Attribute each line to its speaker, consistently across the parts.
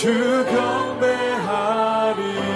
Speaker 1: 주 경배하리.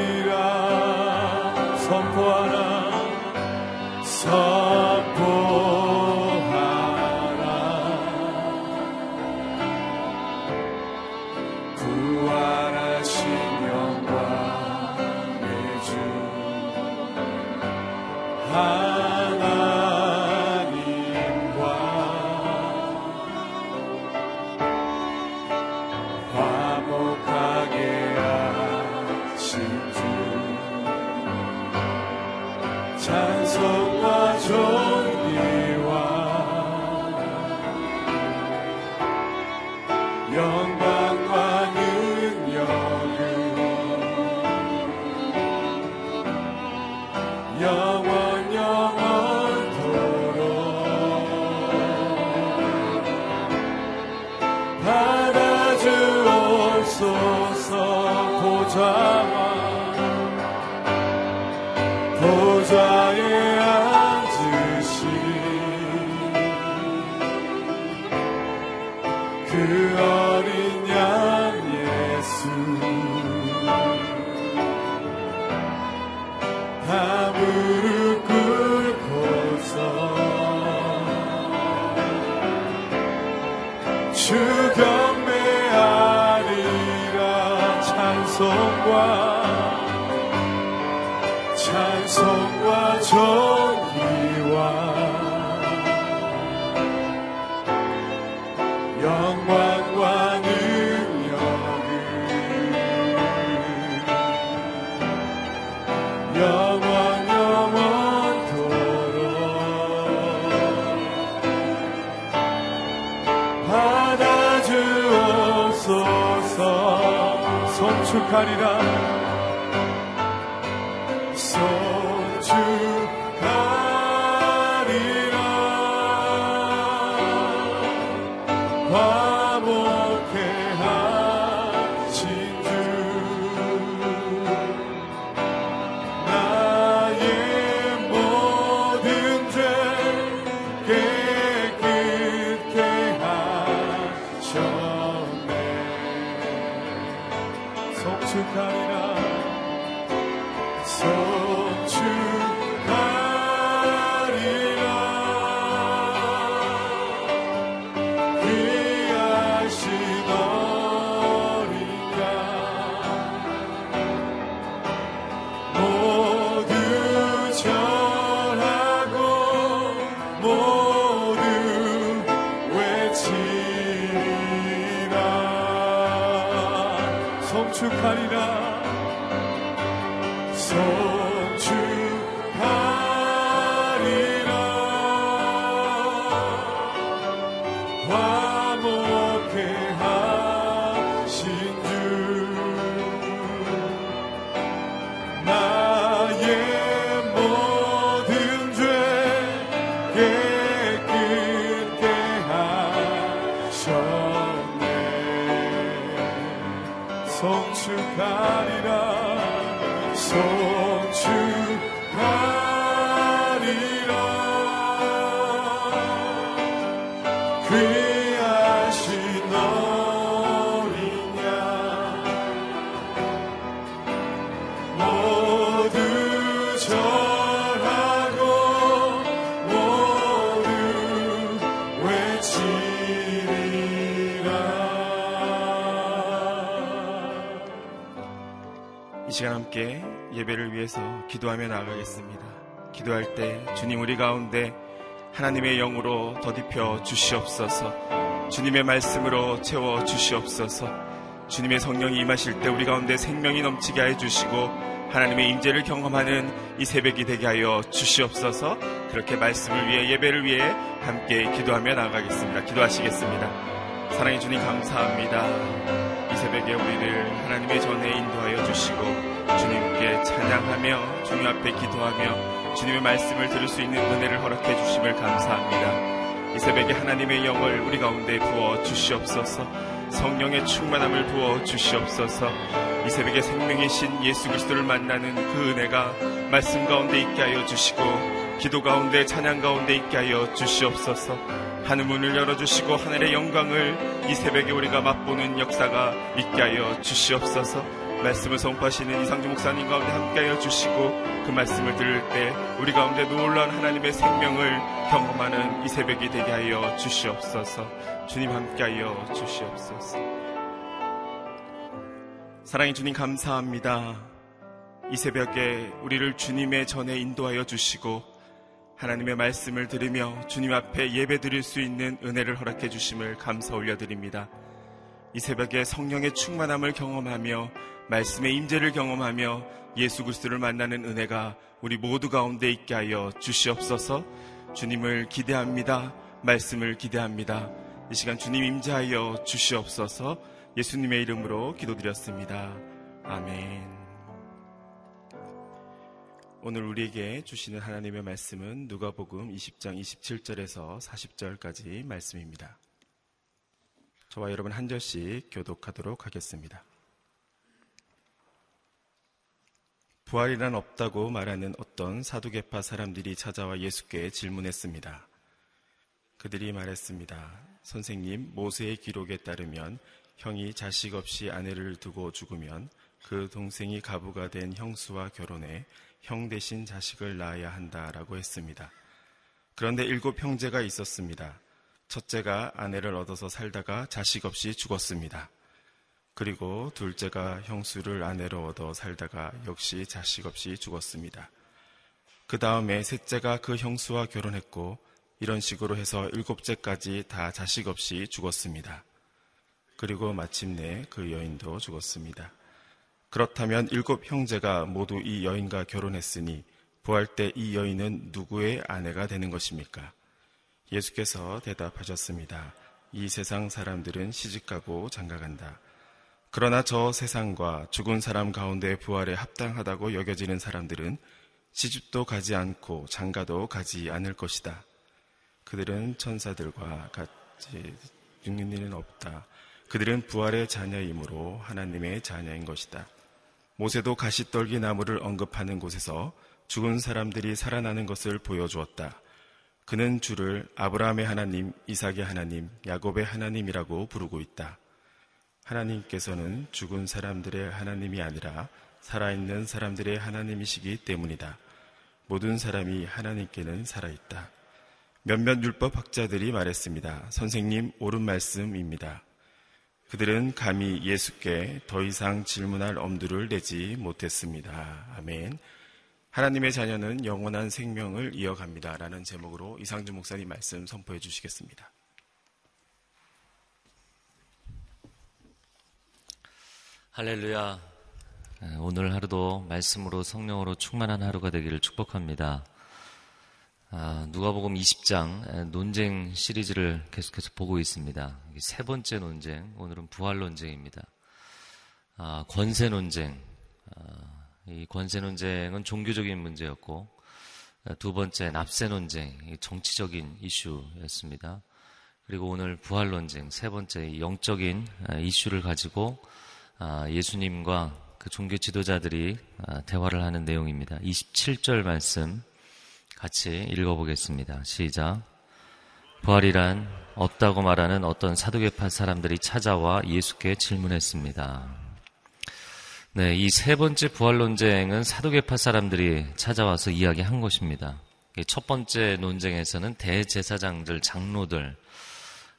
Speaker 1: 주소서 보좌와 송축하리라. 소주가 예배를 위해서 기도하며 나가겠습니다. 기도할 때 주님 우리 가운데
Speaker 2: 하나님의 영으로 더딥혀 주시옵소서. 주님의 말씀으로 채워 주시옵소서. 주님의 성령이 임하실 때 우리 가운데 생명이 넘치게 해 주시고 하나님의 임재를 경험하는 이 새벽이 되게 하여 주시옵소서. 그렇게 말씀을 위해 예배를 위해 함께 기도하며 나아가겠습니다. 기도하시겠습니다. 사랑해 주님 감사합니다. 이 새벽에 우리를 하나님의 전에 인도하여 주시고 주님께 찬양하며 주님 앞에 기도하며 주님의 말씀을 들을 수 있는 은혜를 허락해 주심을 감사합니다. 이 새벽에 하나님의 영을 우리 가운데 부어 주시옵소서. 성령의 충만함을 부어 주시옵소서. 이 새벽에 생명이신 예수 그리스도를 만나는 그 은혜가 말씀 가운데 있게 하여 주시고 기도 가운데 찬양 가운데 있게 하여 주시옵소서. 하늘 문을 열어주시고 하늘의 영광을 이 새벽에 우리가 맛보는 역사가 있게 하여 주시옵소서. 말씀을 선포하시는 이상주 목사님 가운데 함께하여 주시고 그 말씀을 들을 때 우리 가운데 놀라운 하나님의 생명을 경험하는 이 새벽이 되게 하여 주시옵소서. 주님 함께하여 주시옵소서. 사랑의 주님 감사합니다. 이 새벽에 우리를 주님의 전에 인도하여 주시고 하나님의 말씀을 들으며 주님 앞에 예배 드릴 수 있는 은혜를 허락해 주심을 감사 올려드립니다. 이 새벽에 성령의 충만함을 경험하며 말씀의 임재를 경험하며 예수 그리스도를 만나는 은혜가 우리 모두 가운데 있게 하여 주시옵소서. 주님을 기대합니다. 말씀을 기대합니다. 이 시간 주님 임재하여 주시옵소서. 예수님의 이름으로 기도드렸습니다. 아멘. 오늘 우리에게 주시는 하나님의 말씀은 누가복음 20장 27절에서 40절까지 말씀입니다. 저와 여러분 한 절씩 교독하도록 하겠습니다. 부활이란 없다고 말하는 어떤 사두개파 사람들이 찾아와 예수께 질문했습니다. 그들이 말했습니다. 선생님, 모세의 기록에 따르면 형이 자식 없이 아내를 두고 죽으면 그 동생이 가부가 된 형수와 결혼해 형 대신 자식을 낳아야 한다라고 했습니다. 그런데 일곱 형제가 있었습니다. 첫째가 아내를 얻어서 살다가 자식 없이 죽었습니다. 그리고 둘째가 형수를 아내로 얻어 살다가 역시 자식 없이 죽었습니다. 그 다음에 셋째가 그 형수와 결혼했고 이런 식으로 해서 일곱째까지 다 자식 없이 죽었습니다. 그리고 마침내 그 여인도 죽었습니다. 그렇다면 일곱 형제가 모두 이 여인과 결혼했으니 부활 때 이 여인은 누구의 아내가 되는 것입니까? 예수께서 대답하셨습니다. 이 세상 사람들은 시집가고 장가간다. 그러나 저 세상과 죽은 사람 가운데 부활에 합당하다고 여겨지는 사람들은 시집도 가지 않고 장가도 가지 않을 것이다. 그들은 천사들과 같이 죽는 일은 없다. 그들은 부활의 자녀이므로 하나님의 자녀인 것이다. 모세도 가시떨기 나무를 언급하는 곳에서 죽은 사람들이 살아나는 것을 보여주었다. 그는 주를 아브라함의 하나님, 이삭의 하나님, 야곱의 하나님이라고 부르고 있다. 하나님께서는 죽은 사람들의 하나님이 아니라 살아있는 사람들의 하나님이시기 때문이다. 모든 사람이 하나님께는 살아있다. 몇몇 율법학자들이 말했습니다. 선생님, 옳은 말씀입니다. 그들은 감히 예수께 더 이상 질문할 엄두를 내지 못했습니다. 아멘. 하나님의 자녀는 영원한 생명을 이어갑니다. 라는 제목으로 이상주 목사님 말씀 선포해 주시겠습니다.
Speaker 3: 할렐루야. 오늘 하루도 말씀으로 성령으로 충만한 하루가 되기를 축복합니다. 아, 누가복음 20장 논쟁 시리즈를 계속해서 보고 있습니다. 세 번째 논쟁, 오늘은 부활 논쟁입니다. 아, 권세 논쟁. 아, 이 권세 논쟁은 종교적인 문제였고 두 번째 납세 논쟁, 정치적인 이슈였습니다. 그리고 오늘 부활 논쟁, 세 번째 영적인 이슈를 가지고 예수님과 그 종교 지도자들이 대화를 하는 내용입니다. 27절 말씀 같이 읽어보겠습니다. 시작. 부활이란 없다고 말하는 어떤 사두개파 사람들이 찾아와 예수께 질문했습니다. 네, 이 세 번째 부활 논쟁은 사두개파 사람들이 찾아와서 이야기한 것입니다. 첫 번째 논쟁에서는 대제사장들, 장로들,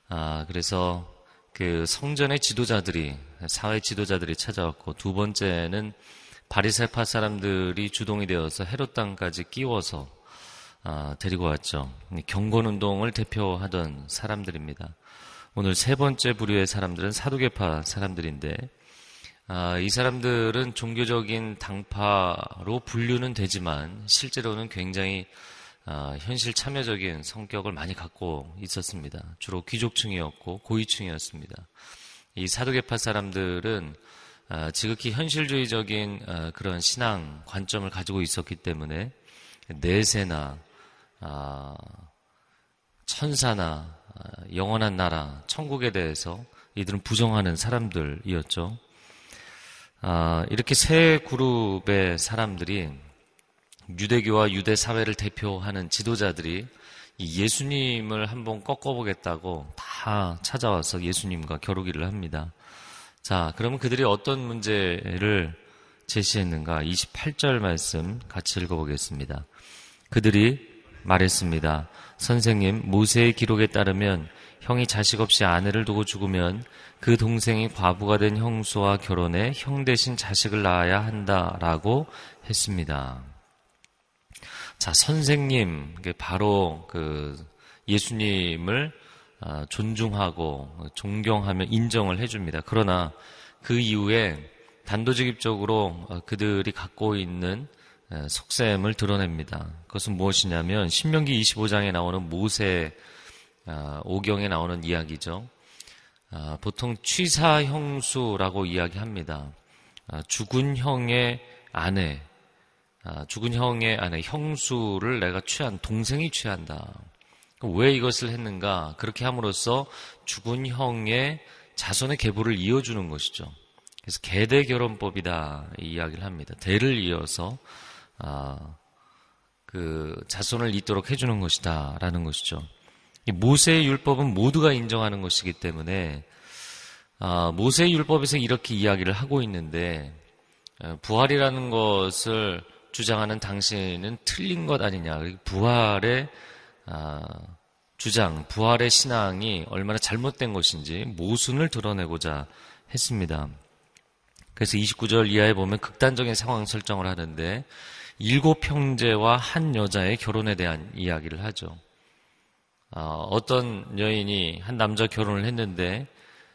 Speaker 3: 아, 그래서 그 성전의 지도자들이, 사회 지도자들이 찾아왔고, 두 번째는 바리세파 사람들이 주동이 되어서 헤롯 땅까지 끼워서 아, 데리고 왔죠. 경건 운동을 대표하던 사람들입니다. 오늘 세 번째 부류의 사람들은 사두개파 사람들인데 아, 이 사람들은 종교적인 당파로 분류는 되지만 실제로는 굉장히 아, 현실 참여적인 성격을 많이 갖고 있었습니다. 주로 귀족층이었고 고위층이었습니다. 이 사두개파 사람들은 아, 지극히 현실주의적인 아, 그런 신앙 관점을 가지고 있었기 때문에 내세나 아, 천사나 영원한 나라, 천국에 대해서 이들은 부정하는 사람들이었죠. 이렇게 세 그룹의 사람들이 유대교와 유대 사회를 대표하는 지도자들이 예수님을 한번 꺾어보겠다고 다 찾아와서 예수님과 겨루기를 합니다. 자, 그러면 그들이 어떤 문제를 제시했는가? 28절 말씀 같이 읽어보겠습니다. 그들이 말했습니다. 선생님, 모세의 기록에 따르면 형이 자식 없이 아내를 두고 죽으면 그 동생이 과부가 된 형수와 결혼해 형 대신 자식을 낳아야 한다라고 했습니다. 자, 선생님, 바로 그 예수님을 아, 존중하고 존경하며 인정을 해줍니다. 그러나 그 이후에 단도직입적으로 어, 그들이 갖고 있는 속셈을 드러냅니다. 그것은 무엇이냐면 신명기 25장에 나오는 모세 아, 오경에 나오는 이야기죠. 아, 보통 취사 형수라고 이야기합니다. 죽은 형의 아내, 죽은 형의 아내 형수를 내가 취한 동생이 취한다. 왜 이것을 했는가? 그렇게 함으로써 죽은 형의 자손의 계보를 이어주는 것이죠. 그래서 계대 결혼법이다 이 이야기를 합니다. 대를 이어서 아, 그 자손을 잇도록 해주는 것이다라는 것이죠. 모세의 율법은 모두가 인정하는 것이기 때문에 아, 모세의 율법에서 이렇게 이야기를 하고 있는데 아, 부활이라는 것을 주장하는 당신은 틀린 것 아니냐. 부활의 아, 주장, 부활의 신앙이 얼마나 잘못된 것인지 모순을 드러내고자 했습니다. 그래서 29절 이하에 보면 극단적인 상황 설정을 하는데 일곱 형제와 한 여자의 결혼에 대한 이야기를 하죠. 어, 떤 여인이 한 남자 결혼을 했는데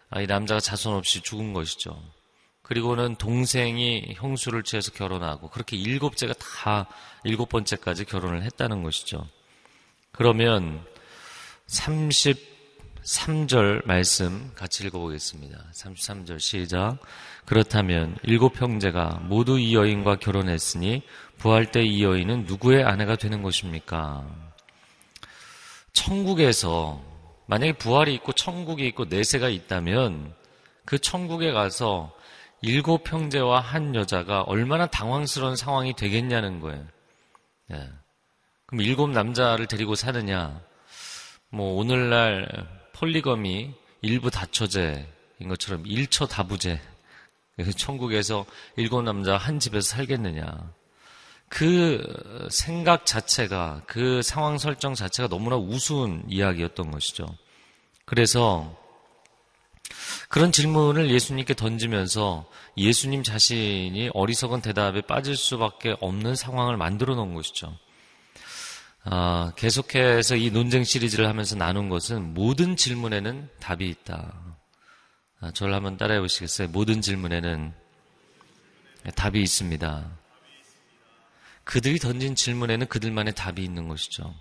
Speaker 3: 아, 이 남자가 자손 없이 죽은 것이죠. 그리고는 동생이 형수를 취해서 결혼하고 그렇게 일곱째가 다 일곱 번째까지 결혼을 했다는 것이죠. 그러면 33절 말씀 같이 읽어보겠습니다. 33절 시작. 그렇다면 일곱 형제가 모두 이 여인과 결혼했으니 부활 때 이 여인은 누구의 아내가 되는 것입니까? 천국에서 만약에 부활이 있고 천국이 있고 내세가 있다면 그 천국에 가서 일곱 형제와 한 여자가 얼마나 당황스러운 상황이 되겠냐는 거예요. 예. 그럼 일곱 남자를 데리고 사느냐? 뭐 오늘날 폴리검이 일부 다처제인 것처럼 일처 다부제. 천국에서 일곱 남자 한 집에서 살겠느냐? 그 생각 자체가 그 상황 설정 자체가 너무나 우스운 이야기였던 것이죠. 그래서 그런 질문을 예수님께 던지면서 예수님 자신이 어리석은 대답에 빠질 수밖에 없는 상황을 만들어 놓은 것이죠. 아, 계속해서 이 논쟁 시리즈를 하면서 나눈 것은 모든 질문에는 답이 있다. 아, 저를 한번 따라해 보시겠어요? 모든 질문에는 답이 있습니다. 그들이 던진 질문에는 그들만의 답이 있는 것이죠.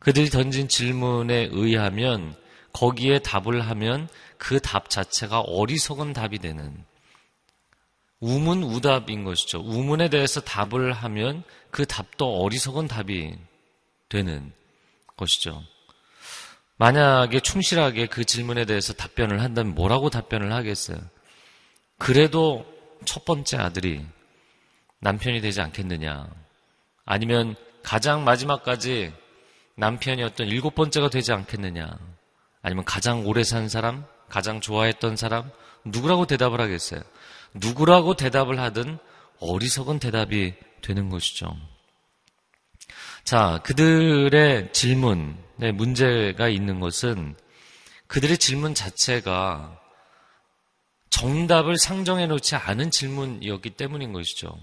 Speaker 3: 그들이 던진 질문에 의하면 거기에 답을 하면 그 답 자체가 어리석은 답이 되는 우문 우답인 것이죠. 우문에 대해서 답을 하면 그 답도 어리석은 답이 되는 것이죠. 만약에 충실하게 그 질문에 대해서 답변을 한다면 뭐라고 답변을 하겠어요? 그래도 첫 번째 아들이 남편이 되지 않겠느냐. 아니면 가장 마지막까지 남편이었던 일곱 번째가 되지 않겠느냐. 아니면 가장 오래 산 사람, 가장 좋아했던 사람, 누구라고 대답을 하겠어요? 누구라고 대답을 하든 어리석은 대답이 되는 것이죠. 자, 그들의 질문에 문제가 있는 것은 그들의 질문 자체가 정답을 상정해 놓지 않은 질문이었기 때문인 것이죠.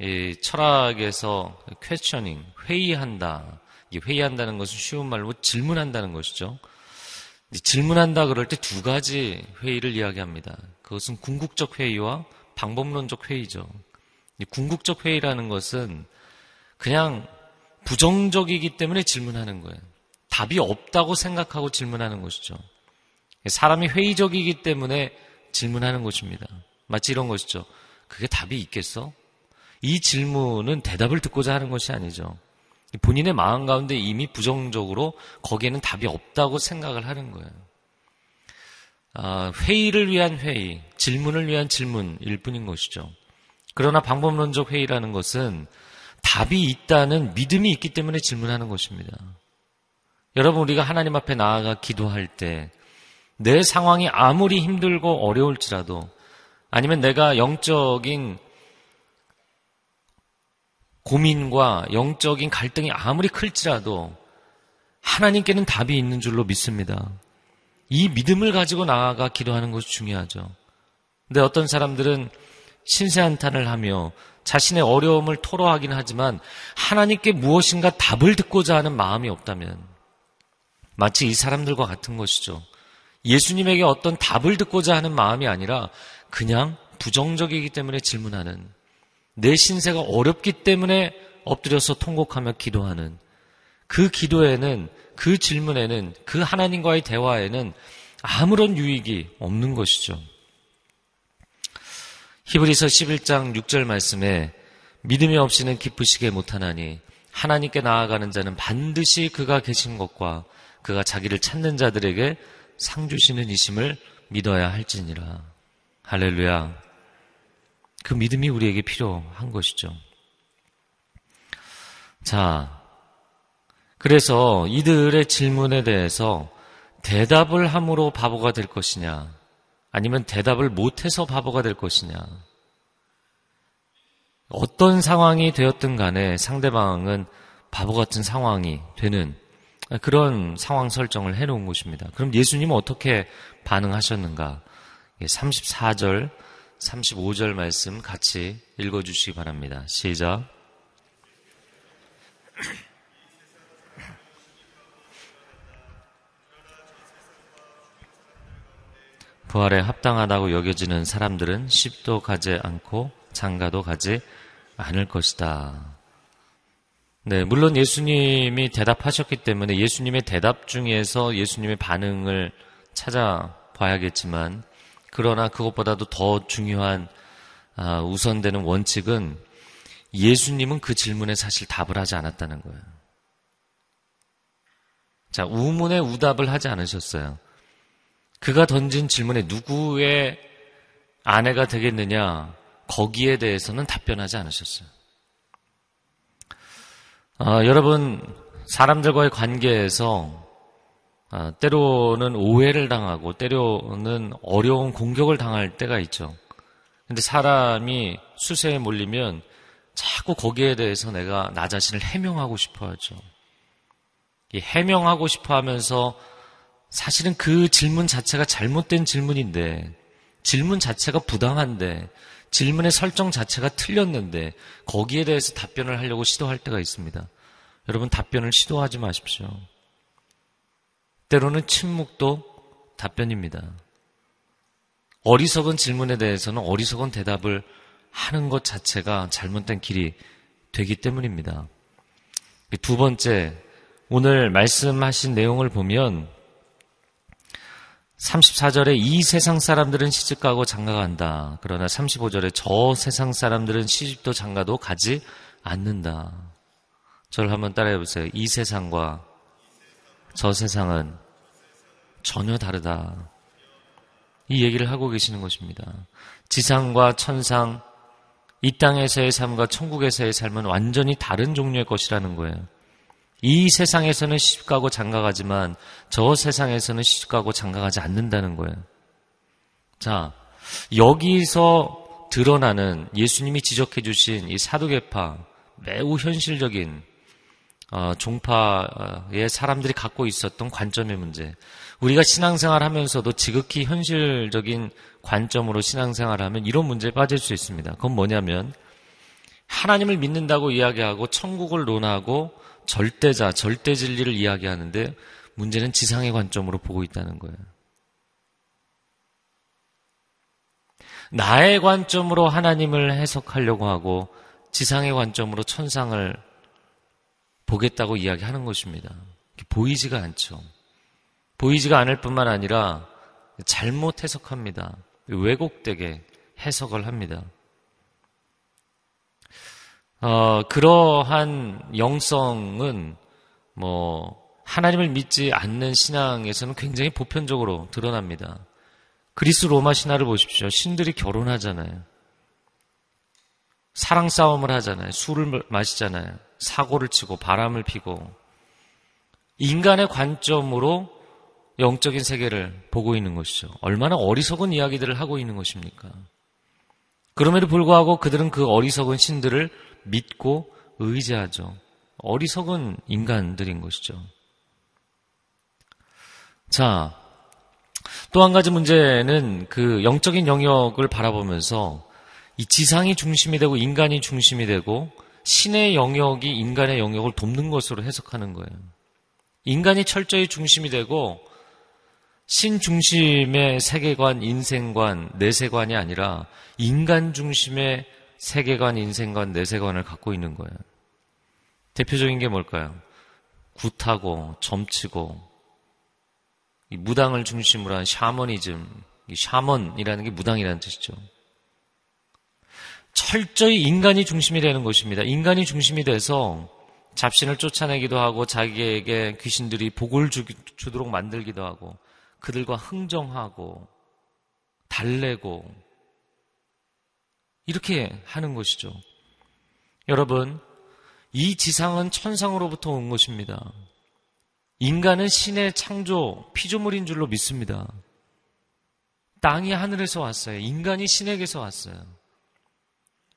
Speaker 3: 이 철학에서 퀘셔닝, 회의한다. 이 회의한다는 것은 쉬운 말로 질문한다는 것이죠. 질문한다 그럴 때 두 가지 회의를 이야기합니다. 그것은 궁극적 회의와 방법론적 회의죠. 궁극적 회의라는 것은 그냥 부정적이기 때문에 질문하는 거예요. 답이 없다고 생각하고 질문하는 것이죠. 사람이 회의적이기 때문에 질문하는 것입니다. 마치 이런 것이죠. 그게 답이 있겠어? 이 질문은 대답을 듣고자 하는 것이 아니죠. 본인의 마음 가운데 이미 부정적으로 거기에는 답이 없다고 생각을 하는 거예요. 아, 회의를 위한 회의, 질문을 위한 질문일 뿐인 것이죠. 그러나 방법론적 회의라는 것은 답이 있다는 믿음이 있기 때문에 질문하는 것입니다. 여러분, 우리가 하나님 앞에 나아가 기도할 때 내 상황이 아무리 힘들고 어려울지라도 아니면 내가 영적인 고민과 영적인 갈등이 아무리 클지라도 하나님께는 답이 있는 줄로 믿습니다. 이 믿음을 가지고 나아가 기도하는 것이 중요하죠. 근데 어떤 사람들은 신세한탄을 하며 자신의 어려움을 토로하긴 하지만 하나님께 무엇인가 답을 듣고자 하는 마음이 없다면 마치 이 사람들과 같은 것이죠. 예수님에게 어떤 답을 듣고자 하는 마음이 아니라 그냥 부정적이기 때문에 질문하는 내 신세가 어렵기 때문에 엎드려서 통곡하며 기도하는 그 기도에는 그 질문에는 그 하나님과의 대화에는 아무런 유익이 없는 것이죠. 히브리서 11장 6절 말씀에 믿음이 없이는 기쁘시게 못하나니 하나님께 나아가는 자는 반드시 그가 계신 것과 그가 자기를 찾는 자들에게 상 주시는 이심을 믿어야 할지니라. 할렐루야. 그 믿음이 우리에게 필요한 것이죠. 자, 그래서 이들의 질문에 대해서 대답을 함으로 바보가 될 것이냐, 아니면 대답을 못해서 바보가 될 것이냐. 어떤 상황이 되었든 간에 상대방은 바보 같은 상황이 되는 그런 상황 설정을 해놓은 것입니다. 그럼 예수님은 어떻게 반응하셨는가? 34절 35절 말씀 같이 읽어주시기 바랍니다. 시작. 부활에 합당하다고 여겨지는 사람들은 십도 가지 않고 장가도 가지 않을 것이다. 네, 물론 예수님이 대답하셨기 때문에 예수님의 대답 중에서 예수님의 반응을 찾아봐야겠지만 그러나 그것보다도 더 중요한 아, 우선되는 원칙은 예수님은 그 질문에 사실 답을 하지 않았다는 거예요. 자, 우문에 우답을 하지 않으셨어요. 그가 던진 질문에 누구의 아내가 되겠느냐, 거기에 대해서는 답변하지 않으셨어요. 아, 여러분, 사람들과의 관계에서 아, 때로는 오해를 당하고 때로는 어려운 공격을 당할 때가 있죠. 근데 사람이 수세에 몰리면 자꾸 거기에 대해서 내가 나 자신을 해명하고 싶어 하죠. 이 해명하고 싶어 하면서 사실은 그 질문 자체가 잘못된 질문인데, 질문 자체가 부당한데, 질문의 설정 자체가 틀렸는데, 거기에 대해서 답변을 하려고 시도할 때가 있습니다. 여러분, 답변을 시도하지 마십시오. 때로는 침묵도 답변입니다. 어리석은 질문에 대해서는 어리석은 대답을 하는 것 자체가 잘못된 길이 되기 때문입니다. 두 번째, 오늘 말씀하신 내용을 보면 34절에 이 세상 사람들은 시집 가고 장가 간다. 그러나 35절에 저 세상 사람들은 시집도 장가도 가지 않는다. 저를 한번 따라해 보세요. 이 세상과 저 세상은 전혀 다르다. 이 얘기를 하고 계시는 것입니다. 지상과 천상, 이 땅에서의 삶과 천국에서의 삶은 완전히 다른 종류의 것이라는 거예요. 이 세상에서는 시집가고 장가가지만 저 세상에서는 시집가고 장가가지 않는다는 거예요. 자, 여기서 드러나는 예수님이 지적해 주신 이 사두개파 매우 현실적인 어, 종파의 사람들이 갖고 있었던 관점의 문제. 우리가 신앙생활 하면서도 지극히 현실적인 관점으로 신앙생활 하면 이런 문제에 빠질 수 있습니다. 그건 뭐냐면, 하나님을 믿는다고 이야기하고 천국을 논하고 절대자, 절대 진리를 이야기하는데 문제는 지상의 관점으로 보고 있다는 거예요. 나의 관점으로 하나님을 해석하려고 하고 지상의 관점으로 천상을 보겠다고 이야기하는 것입니다. 보이지가 않죠. 보이지가 않을 뿐만 아니라 잘못 해석합니다. 왜곡되게 해석을 합니다. 어, 그러한 영성은 뭐 하나님을 믿지 않는 신앙에서는 굉장히 보편적으로 드러납니다. 그리스 로마 신화를 보십시오. 신들이 결혼하잖아요. 사랑 싸움을 하잖아요. 술을 마시잖아요. 사고를 치고 바람을 피고 인간의 관점으로 영적인 세계를 보고 있는 것이죠. 얼마나 어리석은 이야기들을 하고 있는 것입니까? 그럼에도 불구하고 그들은 그 어리석은 신들을 믿고 의지하죠. 어리석은 인간들인 것이죠. 자, 또 한 가지 문제는 그 영적인 영역을 바라보면서 이 지상이 중심이 되고 인간이 중심이 되고 신의 영역이 인간의 영역을 돕는 것으로 해석하는 거예요. 인간이 철저히 중심이 되고 신 중심의 세계관, 인생관, 내세관이 아니라 인간 중심의 세계관, 인생관, 내세관을 갖고 있는 거예요. 대표적인 게 뭘까요? 굿하고 점치고 무당을 중심으로 한 샤머니즘, 샤먼이라는 게 무당이라는 뜻이죠. 철저히 인간이 중심이 되는 것입니다. 인간이 중심이 돼서 잡신을 쫓아내기도 하고 자기에게 귀신들이 복을 주, 주도록 만들기도 하고 그들과 흥정하고 달래고 이렇게 하는 것이죠. 여러분, 이 지상은 천상으로부터 온 것입니다. 인간은 신의 창조, 피조물인 줄로 믿습니다. 땅이 하늘에서 왔어요. 인간이 신에게서 왔어요.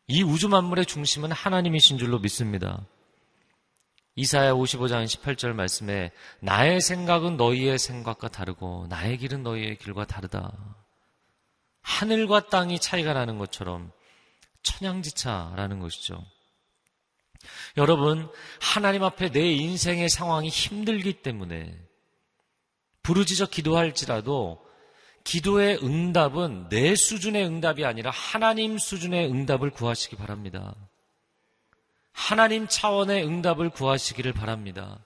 Speaker 3: 이 우주 만물의 중심은 하나님이신 줄로 믿습니다. 이사야 55장 18절 말씀에 나의 생각은 너희의 생각과 다르고 나의 길은 너희의 길과 다르다. 하늘과 땅이 차이가 나는 것처럼 천양지차라는 것이죠. 여러분, 하나님 앞에 내 인생의 상황이 힘들기 때문에 부르짖어 기도할지라도 기도의 응답은 내 수준의 응답이 아니라 하나님 수준의 응답을 구하시기 바랍니다. 하나님 차원의 응답을 구하시기를 바랍니다.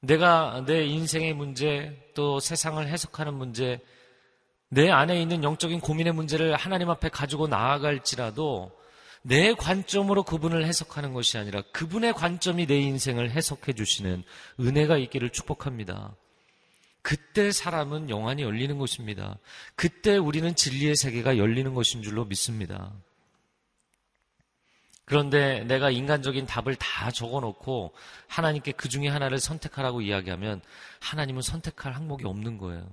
Speaker 3: 내가 내 인생의 문제, 또 세상을 해석하는 문제, 내 안에 있는 영적인 고민의 문제를 하나님 앞에 가지고 나아갈지라도 내 관점으로 그분을 해석하는 것이 아니라 그분의 관점이 내 인생을 해석해 주시는 은혜가 있기를 축복합니다. 그때 사람은 영안이 열리는 것입니다. 그때 우리는 진리의 세계가 열리는 것인 줄로 믿습니다. 그런데 내가 인간적인 답을 다 적어 놓고 하나님께 그 중에 하나를 선택하라고 이야기하면 하나님은 선택할 항목이 없는 거예요.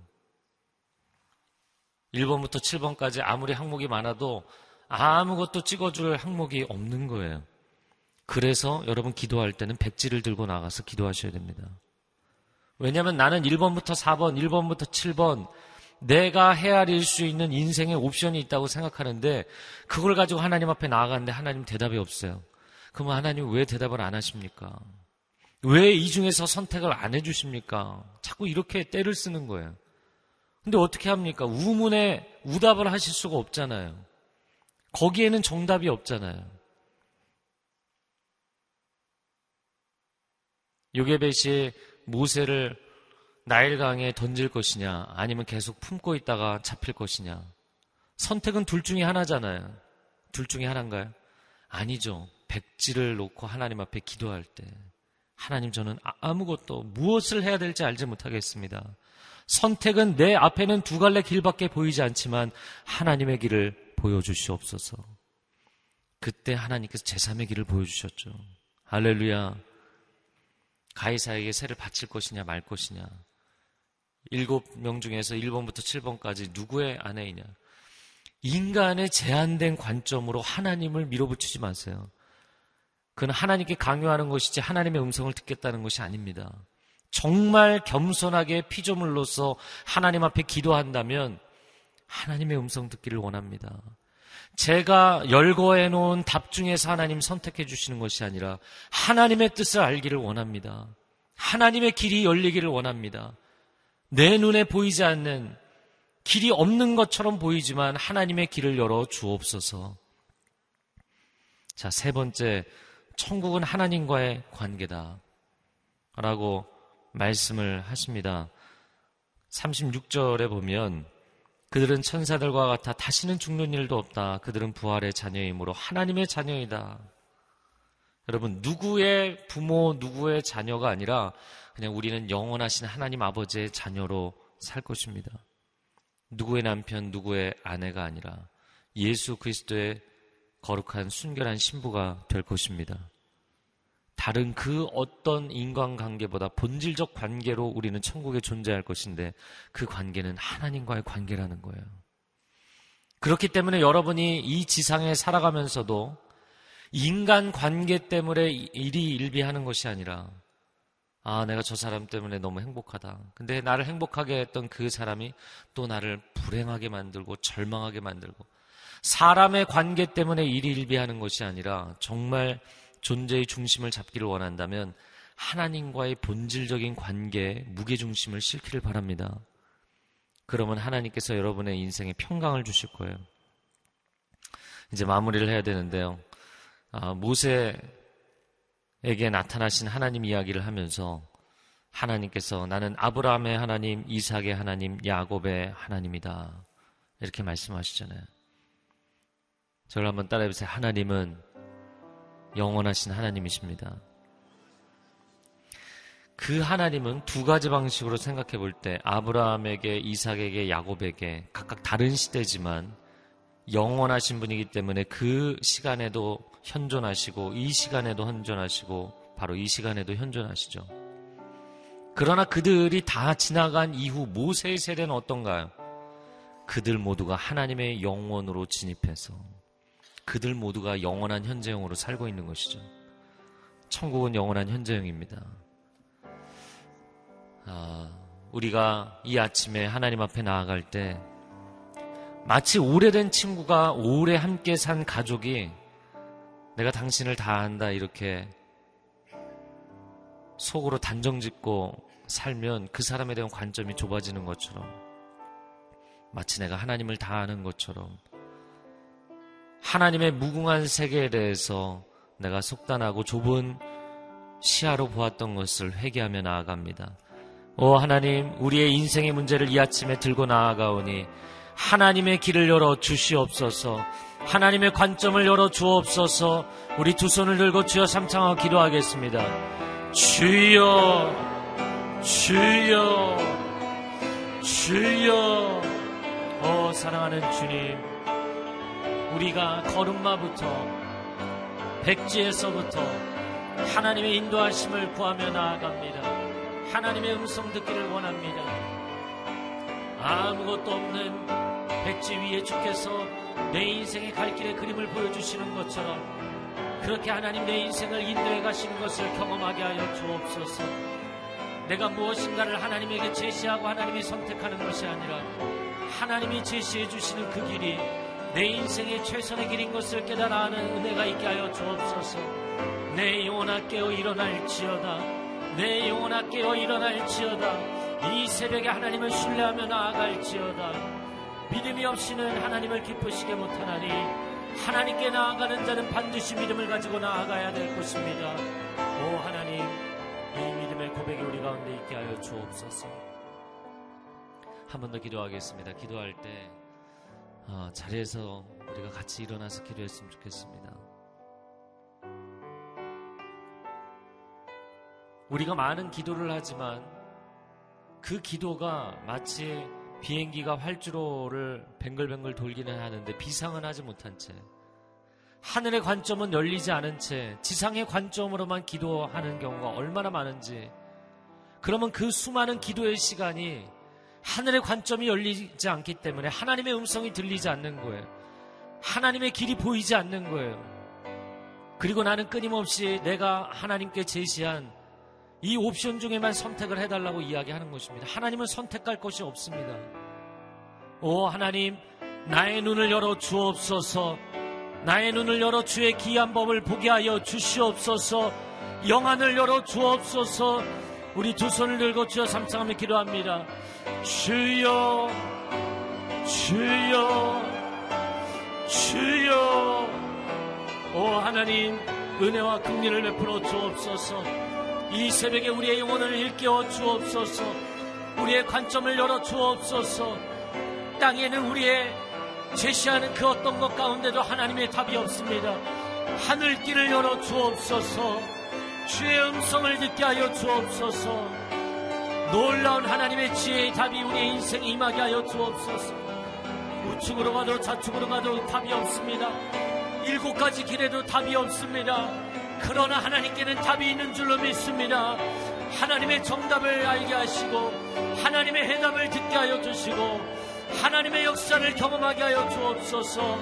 Speaker 3: 1번부터 7번까지 아무리 항목이 많아도 아무것도 찍어줄 항목이 없는 거예요. 그래서 여러분 기도할 때는 백지를 들고 나가서 기도하셔야 됩니다. 왜냐하면 나는 1번부터 4번, 1번부터 7번 내가 헤아릴 수 있는 인생의 옵션이 있다고 생각하는데 그걸 가지고 하나님 앞에 나아가는데 하나님 대답이 없어요. 그러면 하나님 왜 대답을 안 하십니까? 왜 이 중에서 선택을 안 해주십니까? 자꾸 이렇게 때를 쓰는 거예요. 근데 어떻게 합니까? 우문에 우답을 하실 수가 없잖아요. 거기에는 정답이 없잖아요. 요게벳이 모세를 나일강에 던질 것이냐, 아니면 계속 품고 있다가 잡힐 것이냐. 선택은 둘 중에 하나잖아요. 둘 중에 하나인가요? 아니죠. 백지를 놓고 하나님 앞에 기도할 때. 하나님 저는 아, 아무것도 무엇을 해야 될지 알지 못하겠습니다. 선택은 내 앞에는 두 갈래 길밖에 보이지 않지만 하나님의 길을 보여주시옵소서. 그때 하나님께서 제3의 길을 보여주셨죠. 할렐루야. 가이사에게 새를 바칠 것이냐 말 것이냐. 일곱 명 중에서 1번부터 7번까지 누구의 아내이냐. 인간의 제한된 관점으로 하나님을 밀어붙이지 마세요. 그는 하나님께 강요하는 것이지 하나님의 음성을 듣겠다는 것이 아닙니다. 정말 겸손하게 피조물로서 하나님 앞에 기도한다면 하나님의 음성 듣기를 원합니다. 제가 열거해 놓은 답 중에서 하나님 선택해 주시는 것이 아니라 하나님의 뜻을 알기를 원합니다. 하나님의 길이 열리기를 원합니다. 내 눈에 보이지 않는 길이 없는 것처럼 보이지만 하나님의 길을 열어 주옵소서. 자, 세 번째, 천국은 하나님과의 관계다. 라고 말씀을 하십니다. 36절에 보면 그들은 천사들과 같아 다시는 죽는 일도 없다. 그들은 부활의 자녀이므로 하나님의 자녀이다. 여러분, 누구의 부모, 누구의 자녀가 아니라 그냥 우리는 영원하신 하나님 아버지의 자녀로 살 것입니다. 누구의 남편, 누구의 아내가 아니라 예수 그리스도의 거룩한 순결한 신부가 될 것입니다. 다른 그 어떤 인간관계보다 본질적 관계로 우리는 천국에 존재할 것인데 그 관계는 하나님과의 관계라는 거예요. 그렇기 때문에 여러분이 이 지상에 살아가면서도 인간 관계 때문에 일이 일비하는 것이 아니라 아, 내가 저 사람 때문에 너무 행복하다. 근데 나를 행복하게 했던 그 사람이 또 나를 불행하게 만들고 절망하게 만들고 사람의 관계 때문에 일이 일비하는 것이 아니라 정말 존재의 중심을 잡기를 원한다면 하나님과의 본질적인 관계에 무게중심을 싣기를 바랍니다. 그러면 하나님께서 여러분의 인생에 평강을 주실 거예요. 이제 마무리를 해야 되는데요. 아, 모세에게 나타나신 하나님 이야기를 하면서 하나님께서 나는 아브라함의 하나님, 이삭의 하나님, 야곱의 하나님이다. 이렇게 말씀하시잖아요. 저를 한번 따라해보세요. 하나님은 영원하신 하나님이십니다. 그 하나님은 두 가지 방식으로 생각해 볼 때 아브라함에게 이삭에게 야곱에게 각각 다른 시대지만 영원하신 분이기 때문에 그 시간에도 현존하시고 이 시간에도 현존하시고 바로 이 시간에도 현존하시죠. 그러나 그들이 다 지나간 이후 모세의 세대는 어떤가요? 그들 모두가 하나님의 영원으로 진입해서 그들 모두가 영원한 현재형으로 살고 있는 것이죠. 천국은 영원한 현재형입니다. 아, 우리가 이 아침에 하나님 앞에 나아갈 때 마치 오래된 친구가 오래 함께 산 가족이 내가 당신을 다 안다 이렇게 속으로 단정 짓고 살면 그 사람에 대한 관점이 좁아지는 것처럼 마치 내가 하나님을 다 아는 것처럼 하나님의 무궁한 세계에 대해서 내가 속단하고 좁은 시야로 보았던 것을 회개하며 나아갑니다. 오 하나님, 우리의 인생의 문제를 이 아침에 들고 나아가오니 하나님의 길을 열어 주시옵소서. 하나님의 관점을 열어 주옵소서. 우리 두 손을 들고 주여 삼창하고 기도하겠습니다. 주여, 주여, 주여. 오 사랑하는 주님. 우리가 걸음마부터 백지에서부터 하나님의 인도하심을 구하며 나아갑니다. 하나님의 음성 듣기를 원합니다. 아무것도 없는 백지 위에 주께서 내 인생의 갈 길의 그림을 보여주시는 것처럼 그렇게 하나님 내 인생을 인도해 가시는 것을 경험하게 하여 주옵소서. 내가 무엇인가를 하나님에게 제시하고 하나님이 선택하는 것이 아니라 하나님이 제시해 주시는 그 길이 내 인생의 최선의 길인 것을 깨달아 하는 은혜가 있게 하여 주옵소서. 내 영혼아 깨어 일어날지어다. 내 영혼아 깨어 일어날지어다. 이 새벽에 하나님을 신뢰하며 나아갈지어다. 믿음이 없이는 하나님을 기쁘시게 못하나니 하나님께 나아가는 자는 반드시 믿음을 가지고 나아가야 될 것입니다. 오 하나님, 이 믿음의 고백이 우리 가운데 있게 하여 주옵소서. 한 번 더 기도하겠습니다. 기도할 때 어, 자리에서 우리가 같이 일어나서 기도했으면 좋겠습니다. 우리가 많은 기도를 하지만 그 기도가 마치 비행기가 활주로를 뱅글뱅글 돌기는 하는데 비상은 하지 못한 채 하늘의 관점은 열리지 않은 채 지상의 관점으로만 기도하는 경우가 얼마나 많은지 그러면 그 수많은 기도의 시간이 하늘의 관점이 열리지 않기 때문에 하나님의 음성이 들리지 않는 거예요. 하나님의 길이 보이지 않는 거예요. 그리고 나는 끊임없이 내가 하나님께 제시한 이 옵션 중에만 선택을 해달라고 이야기하는 것입니다. 하나님은 선택할 것이 없습니다. 오, 하나님, 나의 눈을 열어 주옵소서. 나의 눈을 열어 주의 귀한 법을 보게 하여 주시옵소서. 영안을 열어 주옵소서. 우리 두 손을 들고 주여 삼창하며 기도합니다. 주여, 주여, 주여. 오 하나님 은혜와 긍휼을 베풀어 주옵소서. 이 새벽에 우리의 영혼을 일깨워 주옵소서. 우리의 관점을 열어 주옵소서. 땅에는 우리의 제시하는 그 어떤 것 가운데도 하나님의 답이 없습니다. 하늘길을 열어 주옵소서. 주의 음성을 듣게 하여 주옵소서. 놀라운 하나님의 지혜의 답이 우리의 인생에 임하게 하여 주옵소서. 우측으로 가도 좌측으로 가도 답이 없습니다. 일곱 가지 길에도 답이 없습니다. 그러나 하나님께는 답이 있는 줄로 믿습니다. 하나님의 정답을 알게 하시고 하나님의 해답을 듣게 하여 주시고 하나님의 역사를 경험하게 하여 주옵소서.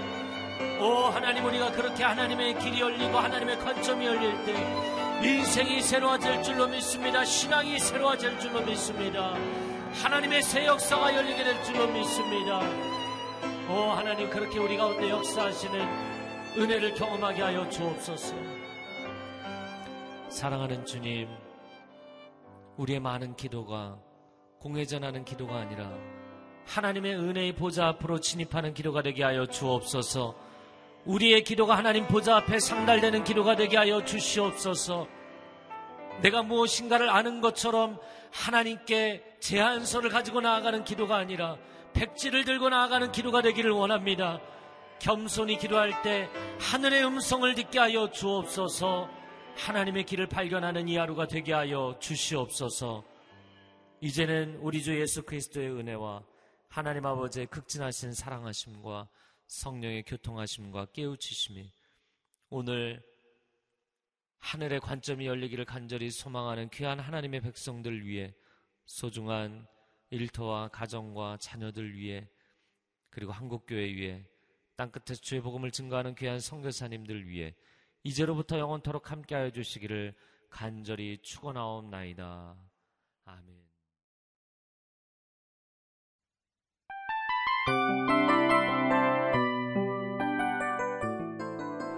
Speaker 3: 오 하나님 우리가 그렇게 하나님의 길이 열리고 하나님의 관점이 열릴 때 인생이 새로워질 줄로 믿습니다. 신앙이 새로워질 줄로 믿습니다. 하나님의 새 역사가 열리게 될 줄로 믿습니다. 오 하나님 그렇게 우리 가운데 역사하시는 은혜를 경험하게 하여 주옵소서. 사랑하는 주님, 우리의 많은 기도가 공회전하는 기도가 아니라 하나님의 은혜의 보좌 앞으로 진입하는 기도가 되게 하여 주옵소서. 우리의 기도가 하나님 보좌 앞에 상달되는 기도가 되게 하여 주시옵소서. 내가 무엇인가를 아는 것처럼 하나님께 제안서를 가지고 나아가는 기도가 아니라 백지를 들고 나아가는 기도가 되기를 원합니다. 겸손히 기도할 때 하늘의 음성을 듣게 하여 주옵소서. 하나님의 길을 발견하는 이 하루가 되게 하여 주시옵소서. 이제는 우리 주 예수 그리스도의 은혜와 하나님 아버지의 극진하신 사랑하심과 성령의 교통하심과 깨우치심이 오늘 하늘의 관점이 열리기를 간절히 소망하는 귀한 하나님의 백성들 위해 소중한 일터와 가정과 자녀들 위해 그리고 한국교회 위해 땅끝에서 주의 복음을 증거하는 귀한 성교사님들 위해 이제로부터 영원토록 함께하여 주시기를 간절히 축원하옵나이다. 아멘.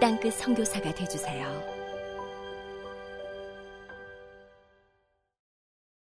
Speaker 4: 땅끝 성교사가 되주세요